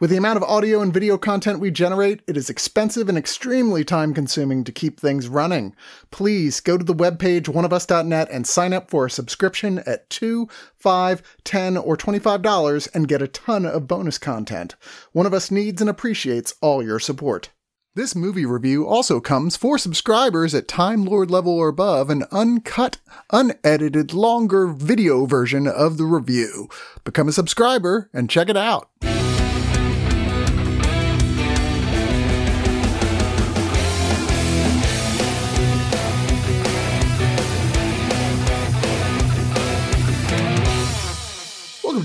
With the amount of audio and video content we generate, it is expensive and extremely time consuming to keep things running. Please go to the webpage oneofus.net and sign up for a subscription at two, five, ten, or $25 and get a ton of bonus content. One of Us needs and appreciates all your support. This movie review also comes for subscribers at Time Lord level or above an uncut, unedited, longer video version of the review. Become a subscriber and check it out.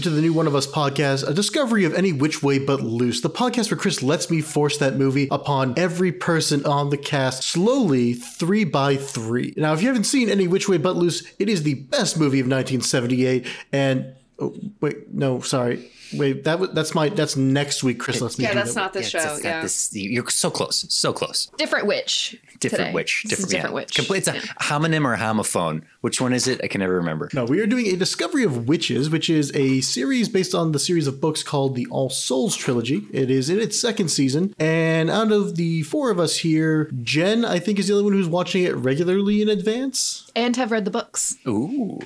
To the new One of Us podcast, a discovery of any which way but loose. The podcast where Chris lets me force that movie upon every person on the cast, slowly, three by three. Now, if you haven't seen Any Which Way But Loose, it is the best movie of 1978. And oh, wait, no, sorry. Wait, that was that's my that's next week. Chris lets me. Yeah, that's that. not the Yeah, show. it's- it's Yeah. this- you're so close, so close. Different witch. Different today. witch, different, different yeah. witch. Complete. It's a homonym or a homophone. Which one is it? I can never remember. No, we are doing a Discovery of Witches, which is a series based on the series of books called the All Souls trilogy. It is in its second season, and out of the four of us here, Jen, I think, is the only one who's watching it regularly in advance. And have read the books. Ooh,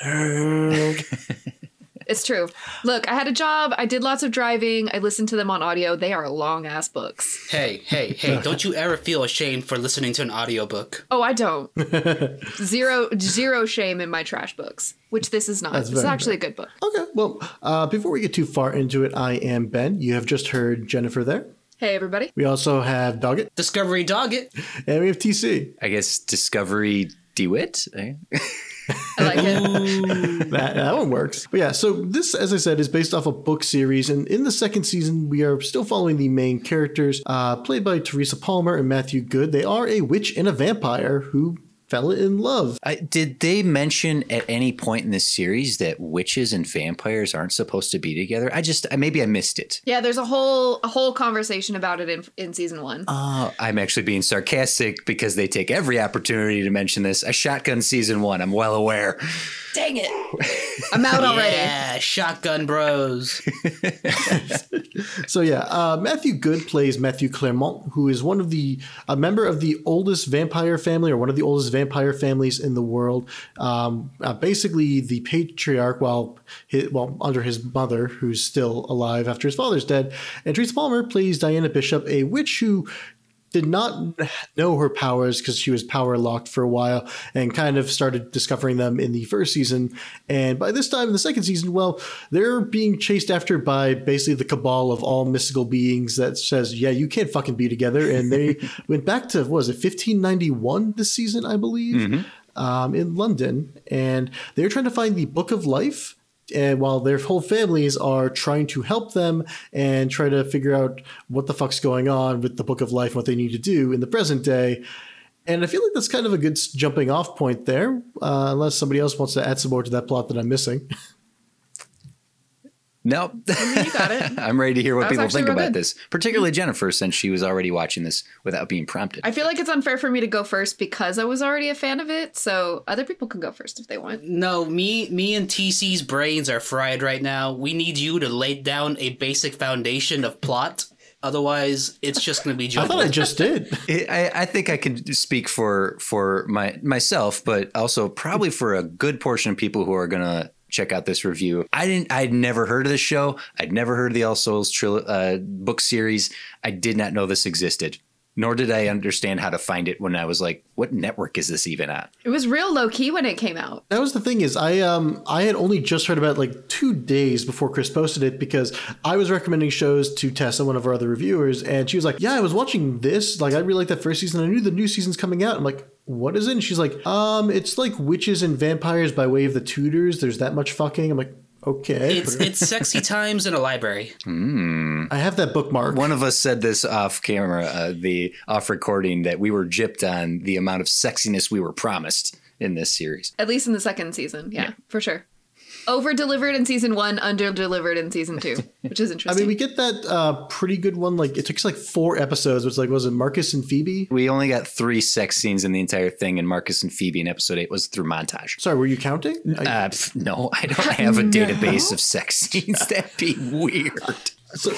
It's true. Look, I had a job. I did lots of driving. I listened to them on audio. They are long ass books. Hey, hey, hey, don't you ever feel ashamed for listening to an audiobook. Oh, I don't. zero zero shame in my trash books, which this is not. That's This is very actually a good book. Okay, well, uh, before we get too far into it, I am Ben. You have just heard Jennifer there. Hey, everybody. We also have Doggett, Discovery Doggett. and we have TC. I guess Discovery DeWitt. I like it. that, that one works. But yeah, so this, as I said, is based off a book series, and in the second season, we are still following the main characters, uh, played by Teresa Palmer and Matthew Goode. They are a witch and a vampire who fell in love. I, did they mention at any point in this series that witches and vampires aren't supposed to be together? I just maybe I missed it. Yeah, there's a whole a whole conversation about it in in season one. Uh, I'm actually being sarcastic because they take every opportunity to mention this. I shotgun season one. I'm well aware. Dang it! I'm out already. Yeah, Shotgun Bros. So yeah, uh, Matthew Goode plays Matthew Clermont, who is one of the a member of the oldest vampire family, or one of the oldest vampire families in the world. Um, uh, basically, the patriarch, while his, well under his mother, who's still alive after his father's dead, and Teresa Palmer plays Diana Bishop, a witch who did not know her powers because she was power locked for a while and kind of started discovering them in the first season. And by this time in the second season, well, they're being chased after by basically the cabal of all mystical beings that says, yeah, you can't fucking be together. And they went back to, what was it, 1591 this season, I believe, um, in London. And they're trying to find the Book of Life and while their whole families are trying to help them and try to figure out what the fuck's going on with the book of life and what they need to do in the present day. And i feel like that's kind of a good jumping off point there uh, unless somebody else wants to add some more to that plot that i'm missing Nope. you got it. I'm ready to hear what people think about good. this, particularly Jennifer, since she was already watching this without being prompted. I feel like it's unfair for me to go first because I was already a fan of it. So other people can go first if they want. No, me me and TC's brains are fried right now. We need you to lay down a basic foundation of plot. Otherwise, it's just going to be i thought i just did I, I think I can speak for for my myself, but also probably for a good portion of people who are gonna check out this review. I didn't. I'd never heard of this show. I'd never heard of the All Souls tril- uh, book series. I did not know this existed. Nor did I understand how to find it when I was like, "What network is this even at?" It was real low key when it came out. That was the thing is I um I had only just heard about it like two days before Chris posted it because I was recommending shows to Tessa, one of our other reviewers, and she was like, "Yeah, I was watching this. Like, I really like that first season. I knew the new season's coming out." I'm like, "What is it?" And she's like, "Um, it's like witches and vampires by way of the Tudors. There's that much fucking." I'm like, "Okay." It's it's sexy times in a library. I have that bookmark. One of us said this off camera, uh, the off recording, that we were gypped on the amount of sexiness we were promised in this series. At least in the second season. Yeah, for sure. Over delivered in season one, under delivered in season two, which is interesting. I mean, we get that uh, pretty good one. Like it took us like four episodes. Which like was it Marcus and Phoebe? We only got three sex scenes in the entire thing, and Marcus and Phoebe in episode eight was through montage. Sorry, were you counting? I- Uh, pff, no, I don't have a database of sex scenes. That'd be weird.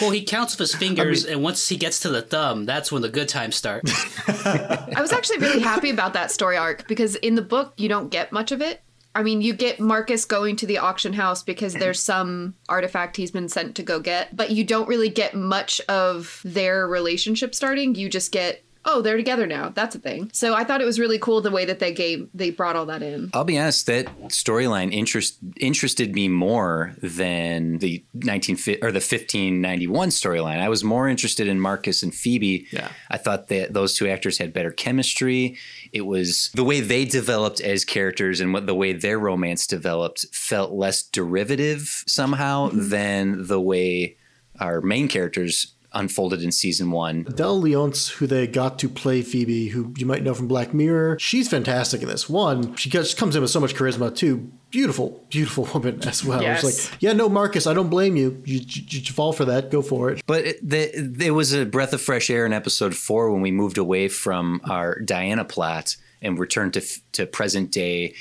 Well, he counts with his fingers, and once he gets to the thumb, that's when the good times start. I was actually really happy about that story arc because in the book you don't get much of it. I mean, you get Marcus going to the auction house because there's some artifact he's been sent to go get, but you don't really get much of their relationship starting. You just get, oh, they're together now. That's a thing. So I thought it was really cool the way that they gave they brought all that in. I'll be honest, that storyline interest interested me more than the 19 or the 1591 storyline. I was more interested in Marcus and Phoebe. Yeah. I thought that those two actors had better chemistry. It was the way they developed as characters and what the way their romance developed felt less derivative somehow mm-hmm. than the way our main characters unfolded in season 1. Adelle Leonce, who they got to play Phoebe, who you might know from Black Mirror, she's fantastic in this. One, she just comes in with so much charisma. Two, beautiful, beautiful woman as well. Yes. It's like, yeah, no, Marcus, I don't blame you. You, you, you fall for that. Go for it. But it, the, there was a breath of fresh air in episode four when we moved away from our Diana plot and returned to to present day,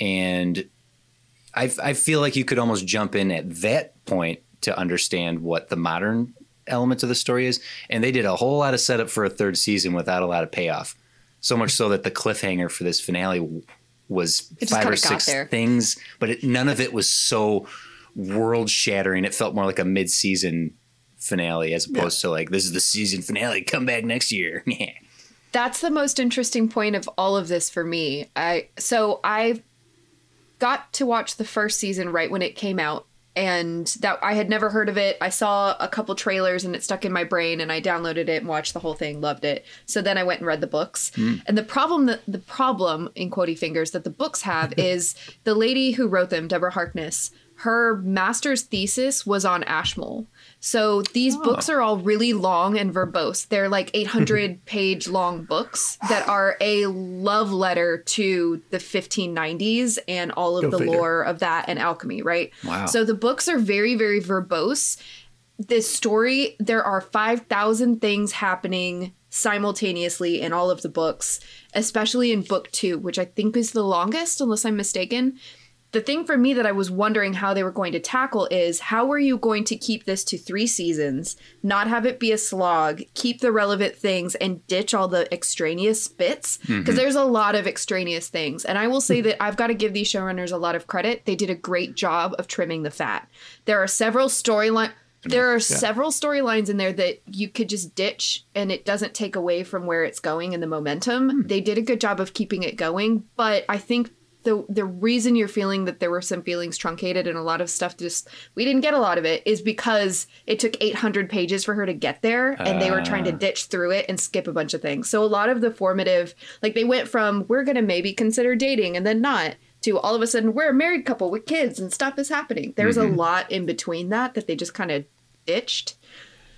and I, I feel like you could almost jump in at that point to understand what the modern element of the story is. And they did a whole lot of setup for a third season without a lot of payoff. So much so that the cliffhanger for this finale was five or six things, but it, none of it was so world shattering. It felt more like a mid season finale as opposed to like this is the season finale. Come back next year. That's the most interesting point of all of this for me. I so I got to watch the first season right when it came out and that I had never heard of it. I saw a couple trailers and it stuck in my brain and I downloaded it and watched the whole thing, loved it. So then I went and read the books. Hmm. And the problem that the problem in quotey fingers that the books have is the lady who wrote them, Deborah Harkness, her master's thesis was on Ashmole. So these oh. books are all really long and verbose. They're like 800 page long books that are a love letter to the 1590s and all of Go the figure. lore of that and alchemy, right? Wow. So the books are very, very verbose. This story, there are 5,000 things happening simultaneously in all of the books, especially in book two, which I think is the longest, unless I'm mistaken. The thing for me that I was wondering how they were going to tackle is how are you going to keep this to three seasons, not have it be a slog, keep the relevant things, and ditch all the extraneous bits? Mm-hmm. Because there's a lot of extraneous things. And I will say mm-hmm. that I've got to give these showrunners a lot of credit. They did a great job of trimming the fat. There are several storyline. There are several storylines in there that you could just ditch and it doesn't take away from where it's going and the momentum. Hmm. They did a good job of keeping it going, but I think the the reason you're feeling that there were some feelings truncated and a lot of stuff just we didn't get a lot of it is because it took 800 pages for her to get there and they were trying to ah. ditch through it and skip a bunch of things. So a lot of the formative like they went from we're going to maybe consider dating and then not to all of a sudden we're a married couple with kids and stuff is happening. There's a mm-hmm. lot in between that that they just kind of ditched.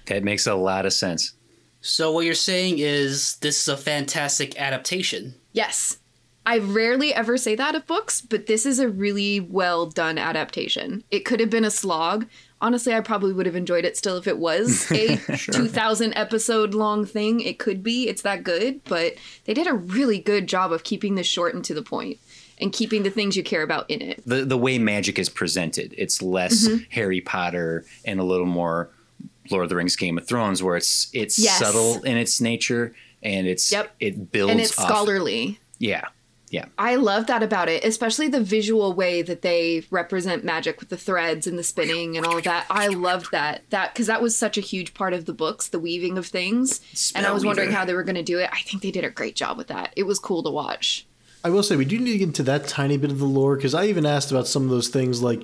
that makes a lot of sense. so what you're saying is this is a fantastic adaptation. Yes. I rarely ever say that of books, but this is a really well done adaptation. It could have been a slog. Honestly, I probably would have enjoyed it still if it was a 2000 episode long thing. It could be. It's that good, but they did a really good job of keeping this short and to the point and keeping the things you care about in it. The the way magic is presented, it's less Mm-hmm. Harry Potter and a little more Lord of the Rings, Game of Thrones, where it's it's Yes. subtle in its nature and it's Yep. it builds And it's off- scholarly. Yeah, yeah. I love that about it, especially the visual way that they represent magic with the threads and the spinning and all of that. I loved that. That because that was such a huge part of the books, the weaving of things. and I was wondering Spellweaver. how they were going to do it. I think they did a great job with that. It was cool to watch. I will say we do need to get into that tiny bit of the lore because I even asked about some of those things. Like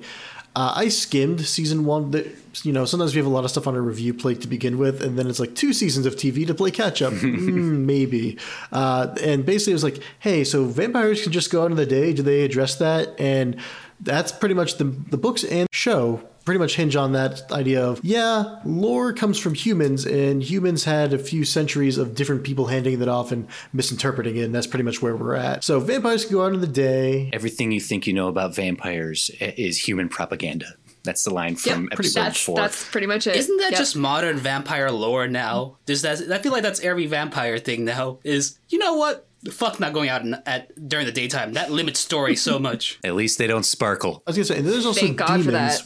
uh, I skimmed season one. That you know sometimes we have a lot of stuff on our review plate to begin with, and then it's like two seasons of TV to play catch up. mm, maybe. Uh, and basically, it was like, hey, so vampires can just go out in the day. Do they address that? And that's pretty much the the books and show pretty much hinge on that idea of yeah, lore comes from humans, and humans had a few centuries of different people handing that off and misinterpreting it, and that's pretty much where we're at. So vampires can go out in the day. Everything you think you know about vampires is human propaganda. That's the line from Yep, episode that's four. that's pretty much it. Isn't that Yep. just modern vampire lore now? Does that? I feel like that's every vampire thing now. Is you know what? Fuck not going out in, at during the daytime. That limits story so much. At least they don't sparkle. I was gonna say, there's also Thank God demons, for that.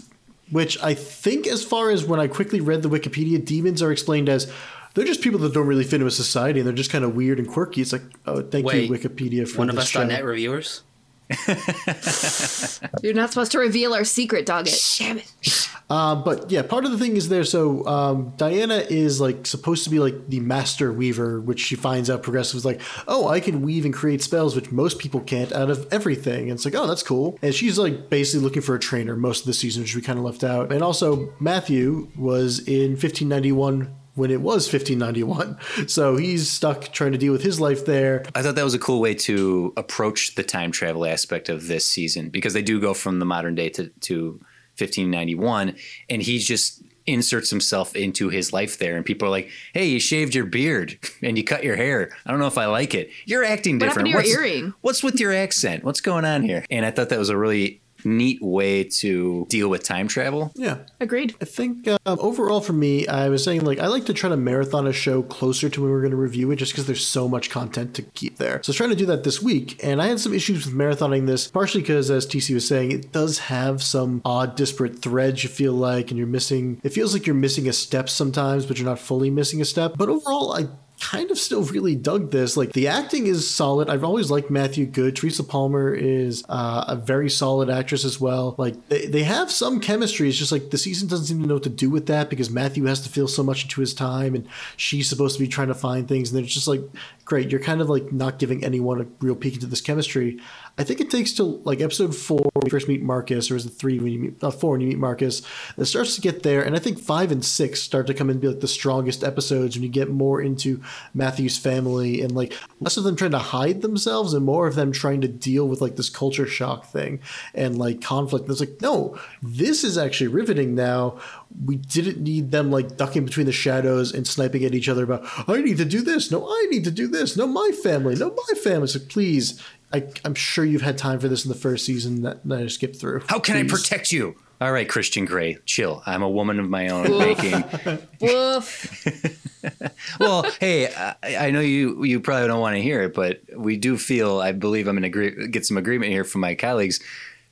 Which I think, as far as when I quickly read the Wikipedia, demons are explained as they're just people that don't really fit into a society and they're just kind of weird and quirky. It's like, oh, thank Wait, you, Wikipedia, for One of this us show. .net reviewers. You're not supposed to reveal our secret, dog it. Damn it. Uh, but yeah, part of the thing is there. So um, Diana is like supposed to be like the master weaver, which she finds out progressively is like, oh, I can weave and create spells, which most people can't out of everything. And it's like, oh, that's cool. And she's like basically looking for a trainer most of the season, which we kind of left out. And also Matthew was in 1591 when it was 1591, so he's stuck trying to deal with his life there. I thought that was a cool way to approach the time travel aspect of this season because they do go from the modern day to, to 1591, and he just inserts himself into his life there. And people are like, "Hey, you shaved your beard and you cut your hair. I don't know if I like it. You're acting What different. happened to your what's, earring?" What's with your accent? What's going on here?" And I thought that was a really neat way to deal with time travel. Yeah. Agreed. I think um, overall for me, I was saying like I like to try to marathon a show closer to when we're going to review it, just because there's so much content to keep there. So I was trying to do that this week, and I had some issues with marathoning this, partially because, as TC was saying, it does have some odd, disparate threads. You feel like, and you're missing. It feels like you're missing a step sometimes, but you're not fully missing a step. But overall, I kind of still really dug this. Like the acting is solid. I've always liked Matthew Goode. Teresa Palmer is uh, a very solid actress as well. Like they, they have some chemistry. It's just like the season doesn't seem to know what to do with that because Matthew has to feel so much into his time and she's supposed to be trying to find things. And it's just like, great, you're kind of like not giving anyone a real peek into this chemistry. I think it takes till like episode four when you first meet Marcus, or is it three when you meet uh, four when you meet Marcus? It starts to get there, and I think five and six start to come in and be like the strongest episodes when you get more into Matthew's family and like less of them trying to hide themselves and more of them trying to deal with like this culture shock thing and like conflict. And it's like, no, this is actually riveting now. We didn't need them like ducking between the shadows and sniping at each other about, I need to do this. No, I need to do this. No, my family. No, my family. So please, I, I'm sure you've had time for this in the first season that, that I skipped through. How can I protect you? All right, Christian Grey, chill. I'm a woman of my own making. Woof. well, hey, I, I know you you probably don't want to hear it, but we do feel, I believe, I'm going to agree, get some agreement here from my colleagues.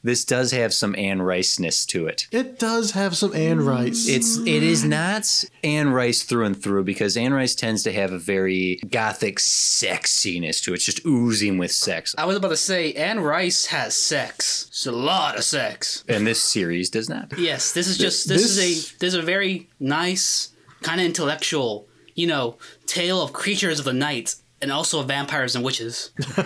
This does have some Anne Rice-ness to it. It does have some Anne Rice. It's it is not Anne Rice through and through because Anne Rice tends to have a very gothic sexiness to it, it's just oozing with sex. I was about to say Anne Rice has sex. It's a lot of sex. And this series does not. Yes, this is just this, This- is a this is a very nice, kind of intellectual, you know, tale of creatures of the night and also vampires and witches.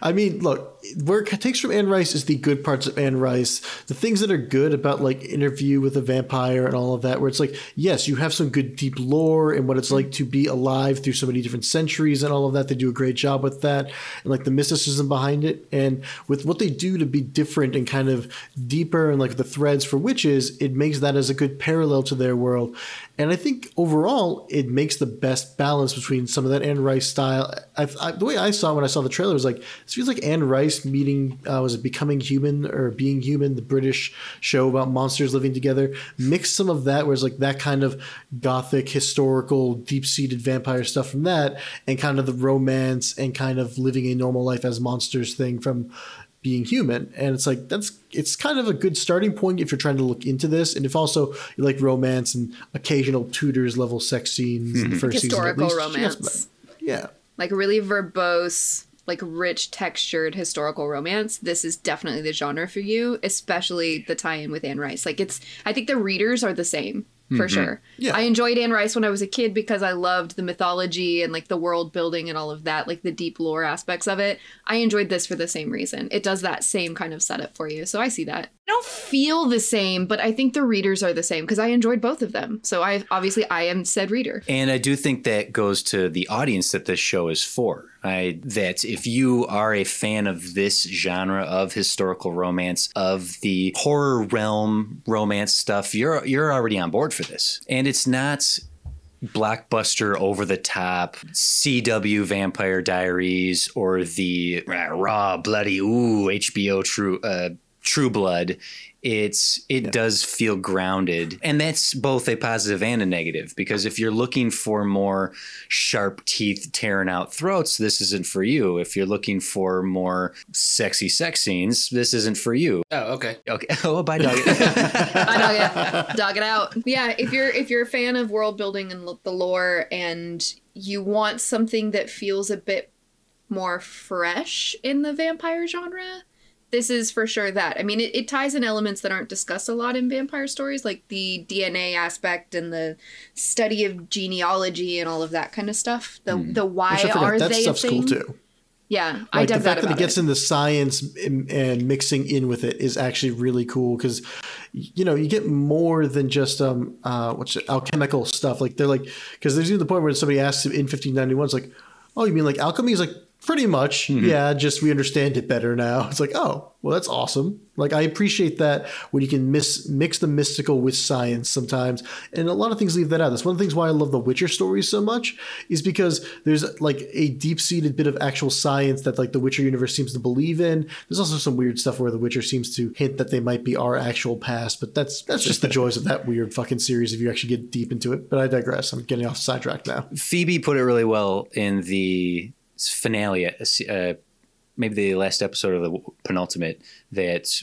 I mean, look, where it takes from Anne Rice is the good parts of Anne Rice. The things that are good about like interview with a vampire and all of that, where it's like, yes, you have some good deep lore and what it's like to be alive through so many different centuries and all of that. They do a great job with that and like the mysticism behind it. And with what they do to be different and kind of deeper and like the threads for witches, it makes that as a good parallel to their world. And I think overall, it makes the best balance between some of that Anne Rice style. I, I, the way I saw when I saw the trailer was like, this feels like Anne Rice meeting, uh, was it Becoming Human or Being Human, the British show about monsters living together. Mix some of that, where it's like that kind of gothic, historical, deep seated vampire stuff from that, and kind of the romance and kind of living a normal life as monsters thing from being human. And it's like that's it's kind of a good starting point if you're trying to look into this. And if also you like romance and occasional Tudors level sex scenes in the first Historical season at least, you got some- romance. yeah. Like really verbose, like rich textured historical romance. This is definitely the genre for you, especially the tie-in with Anne Rice. Like it's I think the readers are the same for mm-hmm. sure. Yeah. I enjoyed Anne Rice when I was a kid because I loved the mythology and like the world building and all of that, like the deep lore aspects of it. I enjoyed this for the same reason. It does that same kind of setup for you. So I see that. Don't feel the same, but I think the readers are the same because I enjoyed both of them. So I obviously I am said reader. And I do think that goes to the audience that this show is for. I, that if you are a fan of this genre of historical romance, of the horror realm romance stuff, you're you're already on board for this. And it's not blockbuster over the top CW Vampire Diaries or the uh, raw bloody ooh HBO True uh, True Blood, it's it does feel grounded, and that's both a positive and a negative. Because if you're looking for more sharp teeth tearing out throats, this isn't for you. If you're looking for more sexy sex scenes, this isn't for you. Oh, okay. Okay. Oh, bye, dog. I dog it, dog it out. Yeah, if you're if you're a fan of world building and the lore, and you want something that feels a bit more fresh in the vampire genre, this is for sure that. I mean, it, it ties in elements that aren't discussed a lot in vampire stories, like the DNA aspect and the study of genealogy and all of that kind of stuff. The the why Which forgot, are that they a thing? cool too. Yeah, I dug the fact that about it gets it. into science and, and mixing in with it is actually really cool because you know you get more than just um uh what's it alchemical stuff like they're like because there's even the point where somebody asks him in 1591 it's like oh you mean like alchemy is like pretty much. Mm-hmm. Yeah just we understand it better now. It's like oh well that's awesome. Like i appreciate that when you can mis- mix the mystical with science sometimes. And a lot of things leave that out. That's one of the things why i love the witcher stories so much is because there's like a deep-seated bit of actual science that like the witcher universe seems to believe in. There's also some weird stuff where the witcher seems to hint that they might be our actual past but that's that's just the joys of that weird fucking series if you actually get deep into it. But i digress. I'm getting off sidetrack now. Phoebe put it really well in the finale, uh, maybe the last episode of the penultimate, that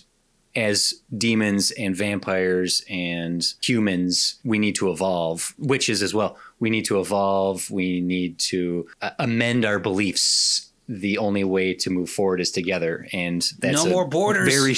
as demons and vampires and humans, we need to evolve, witches as well. We need to evolve. We need to uh, amend our beliefs. The only way to move forward is together, and that's No a more borders. Very,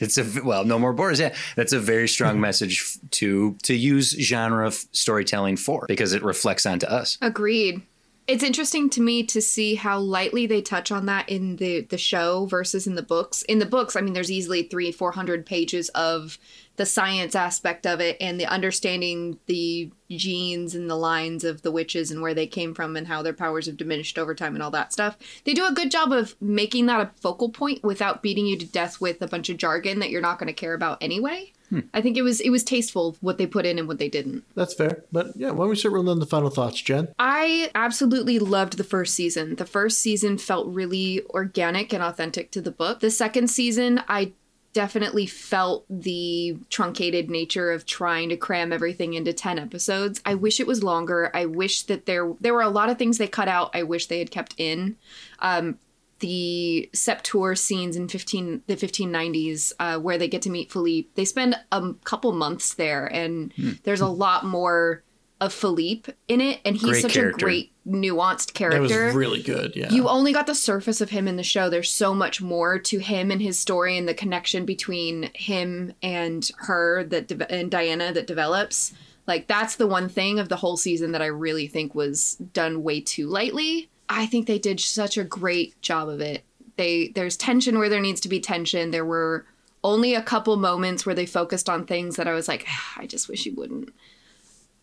it's a well, no more borders. Yeah, that's a very strong message to to use genre of storytelling for because it reflects onto us. Agreed. It's interesting to me to see how lightly they touch on that in the the show versus in the books. In the books, I mean, there's easily three, four hundred pages of the science aspect of it and the understanding the genes and the lines of the witches and where they came from and how their powers have diminished over time and all that stuff. They do a good job of making that a focal point without beating you to death with a bunch of jargon that you're not going to care about anyway. I think it was it was tasteful what they put in and what they didn't. that's fair but yeah why don't we start rolling down the final thoughts jen I absolutely loved the first season. The first season felt really organic and authentic to the book. The second season, I definitely felt the truncated nature of trying to cram everything into 10 episodes. I wish it was longer. I wish that there there were a lot of things they cut out I wish they had kept in. Um the Sept-Tours scenes in 15 the 1590s uh, where they get to meet Philippe. They spend a couple months there and there's a lot more of Philippe in it and he's Great such character. a great nuanced that character. was really good yeah You only got the surface of him in the show. There's so much more to him and his story and the connection between him and her that de- and Diana that develops. Like that's the one thing of the whole season that I really think was done way too lightly. I think they did such a great job of it. They there's tension where there needs to be tension. There were only a couple moments where they focused on things that I was like, "Ah, I just wish you wouldn't.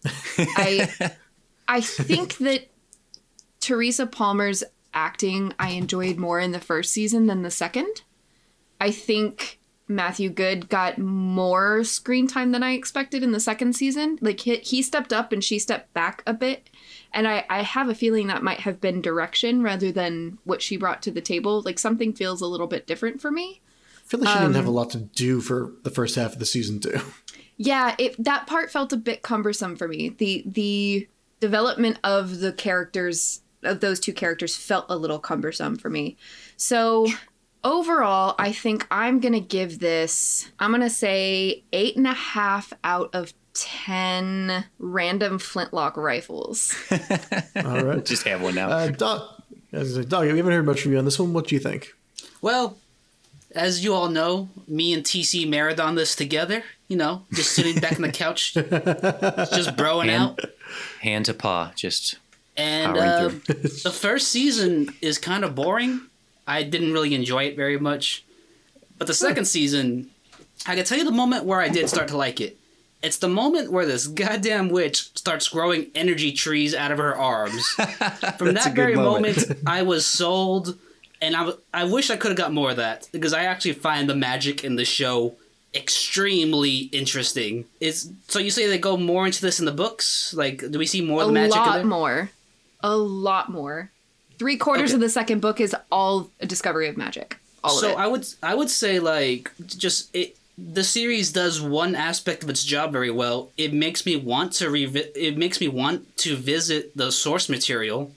I I think that Teresa Palmer's acting I enjoyed more in the first season than the second. I think Matthew Goode got more screen time than I expected in the second season. Like he, he stepped up and she stepped back a bit. And I, I have a feeling that might have been direction rather than what she brought to the table. Like something feels a little bit different for me. i feel like she didn't Um, have a lot to do for the first half of the season too Yeah, it that part felt a bit cumbersome for me. The the development of the characters of those two characters felt a little cumbersome for me. So overall, I think I'm gonna give this. I'm gonna say eight and a half out of ten random flintlock rifles. all right Just have one now. uh dog as I dog we haven't heard much from you on this one what do you think Well, as you all know, me and TC marathon this together. You know, just sitting back on the couch, just broing Hand- out. Hand to paw, just And uh, the first season is kind of boring. I didn't really enjoy it very much. But the second season I can tell you the moment where I did start to like it. It's the moment where this goddamn witch starts growing energy trees out of her arms. From that very moment. moment, I was sold, and I, w- I wish I could have got more of that because I actually find the magic in the show extremely interesting. Is so you say they go more into this in the books? Like, do we see more A of the magic in lot there? more. A lot more. Three quarters Okay. of the second book is all a discovery of magic. All so of it. I would I would say like just it the series does one aspect of its job very well. It makes me want to revi- it makes me want to visit the source material.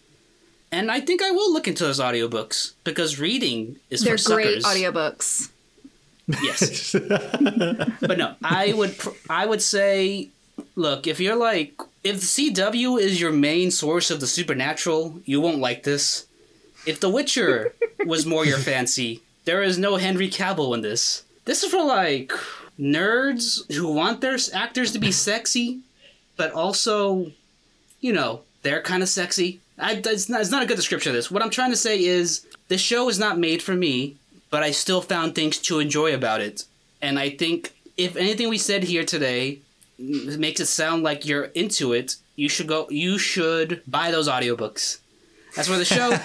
And I think I will look into those audiobooks because reading is They're for great suckers. audiobooks. Yes. but no, I would pr- I would say look, if you're like if CW is your main source of the supernatural, you won't like this. If The Witcher was more your fancy, there is no Henry Cavill in this. This is for like nerds who want their actors to be sexy, but also, you know, they're kind of sexy. I, it's, not, it's not a good description of this. What I'm trying to say is this show is not made for me, but I still found things to enjoy about it. And I think if anything we said here today makes it sound like you're into it, you should go. You should buy those audiobooks. As for the show,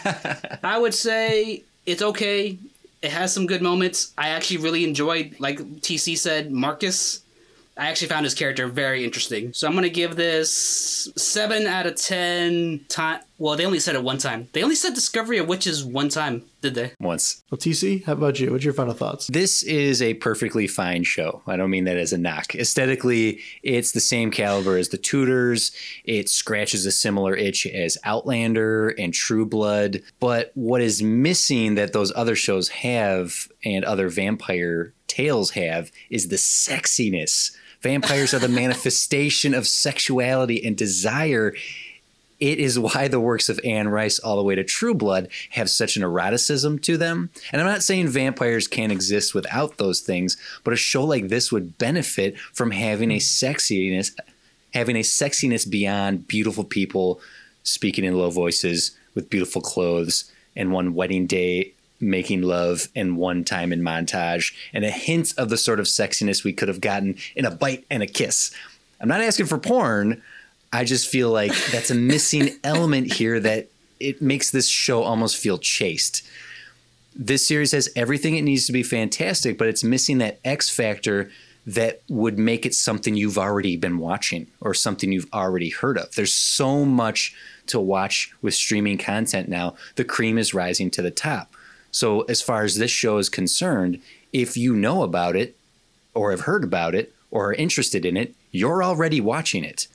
I would say it's okay. It has some good moments. I actually really enjoyed, like TC said, Marcus. I actually found his character very interesting. So I'm gonna give this seven out of ten. Time. Well, they only said it one time. They only said Discovery of Witches one time, did they? Once. Well, TC, how about you? What's your final thoughts? This is a perfectly fine show. I don't mean that as a knock. Aesthetically, it's the same caliber as The Tudors. It scratches a similar itch as Outlander and True Blood. But what is missing that those other shows have and other vampire tales have is the sexiness. Vampires are the manifestation of sexuality and desire it is why the works of Anne Rice all the way to True Blood have such an eroticism to them. And I'm not saying vampires can't exist without those things, but a show like this would benefit from having a sexiness having a sexiness beyond beautiful people speaking in low voices with beautiful clothes and one wedding day making love and one time in montage and a hint of the sort of sexiness we could have gotten in a bite and a kiss. I'm not asking for porn. I just feel like that's a missing element here that it makes this show almost feel chaste. This series has everything it needs to be fantastic, but it's missing that X factor that would make it something you've already been watching or something you've already heard of. There's so much to watch with streaming content now. The cream is rising to the top. So, as far as this show is concerned, if you know about it or have heard about it or are interested in it, you're already watching it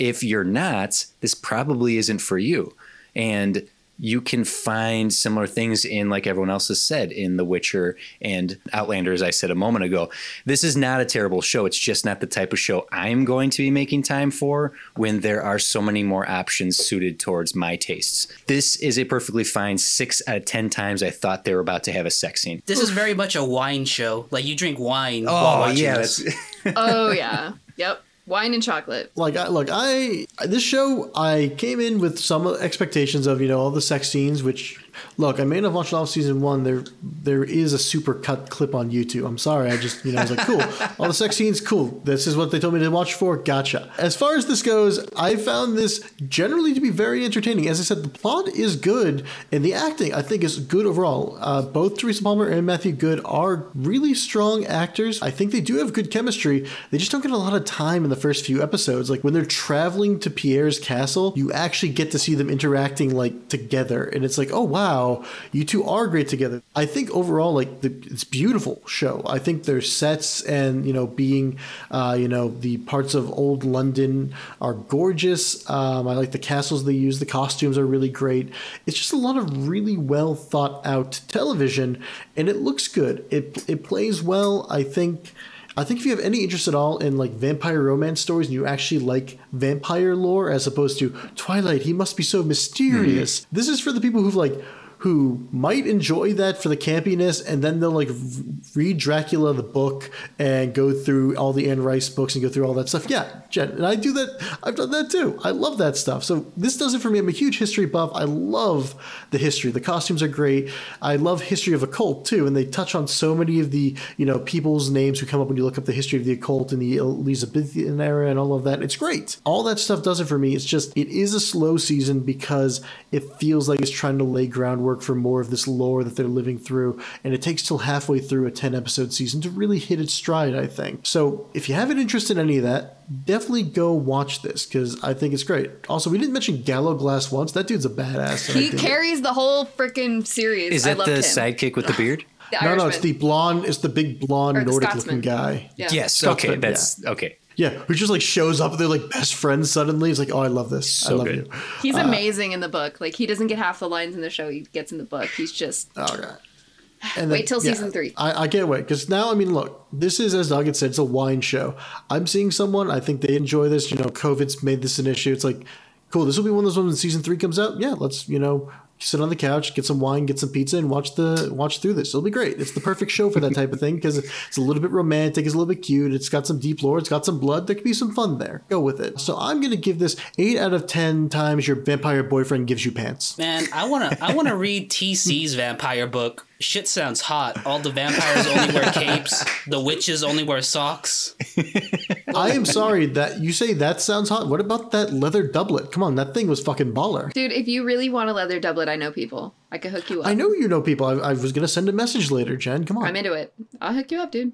if you're not, this probably isn't for you. And you can find similar things in, like everyone else has said, in The Witcher and Outlander, as I said a moment ago. This is not a terrible show. It's just not the type of show I'm going to be making time for when there are so many more options suited towards my tastes. This is a perfectly fine six out of 10 times I thought they were about to have a sex scene. This is very much a wine show. Like you drink wine. Oh, while Oh, watching yeah. this. Oh yeah. Yep. Wine and chocolate. like I look I this show I came in with some expectations of you know all the sex scenes which look I may not have watched all of season one. There there is a super cut clip on YouTube. I'm sorry. I just you know I was like cool. All the sex scenes cool. This is what they told me to watch for. Gotcha. As far as this goes I found this generally to be very entertaining. As I said the plot is good and the acting I think is good overall. Uh, both Teresa Palmer and Matthew Goode are really strong actors. I think they do have good chemistry. They just don't get a lot of time in the first few episodes. Like when they're traveling to Pierre's castle, you actually get to see them interacting like together, and it's like, oh wow, you two are great together. I think overall, like the, it's beautiful show. I think their sets and you know being, uh, you know, the parts of old London are gorgeous. Um, I like the castles they use. The costumes are really great. It's just a lot of really well thought out television, and it looks good. It it plays well. I think. I think if you have any interest at all in like vampire romance stories and you actually like vampire lore as opposed to Twilight, he must be so mysterious. This is for the people who've like who might enjoy that for the campiness, and then they'll like read Dracula the book and go through all the Anne Rice books and go through all that stuff. Yeah, Jen, and I do that. I've done that too. I love that stuff. So this does it for me. I'm a huge history buff. I love the history. The costumes are great. I love history of occult too, and they touch on so many of the you know people's names who come up when you look up the history of the occult in the Elizabethan era and all of that. It's great. All that stuff does it for me. It's just it is a slow season because it feels like it's trying to lay groundwork for more of this lore that they're living through, and it takes till halfway through a 10 episode season to really hit its stride, I think. So if you have an interest in any of that, definitely go watch this because I think it's great. Also, we didn't mention Gallowglass once. That dude's a badass. He carries the whole freaking series. Is I that the him. sidekick with the beard? The No, no, it's the blonde. It's the big blonde the Nordic Scotsman. looking guy. Yeah. Yes. Okay. Scotsman, That's okay. Yeah, who just like shows up. They're like best friends suddenly. He's like, oh, I love this. I love good. you. He's Uh, amazing in the book. Like he doesn't get half the lines in the show he gets in the book. He's just Oh god. And Wait till season three. I, I can't wait because now, I mean, look, this is as Doug had said, it's a wine show. I'm seeing someone. I think they enjoy this. You know, COVID's made this an issue. It's like, cool. This will be one of those ones when season three comes out. Yeah, let's you know sit on the couch, get some wine, get some pizza, and watch the watch through this. It'll be great. It's the perfect show for that type of thing because it's a little bit romantic, it's a little bit cute, it's got some deep lore, it's got some blood. There could be some fun there. Go with it. So I'm gonna give this eight out of ten times your vampire boyfriend gives you pants. Man, I wanna I wanna read TC's vampire book. Shit sounds hot. All the vampires only wear capes. The witches only wear socks. I am sorry that you say that sounds hot. What about that leather doublet? Come on, that thing was fucking baller. dude. If you really want a leather doublet, I know people. I could hook you up. I know you know people. I, I was gonna send a message later, Jen. Come on. I'm into it. I'll hook you up, dude.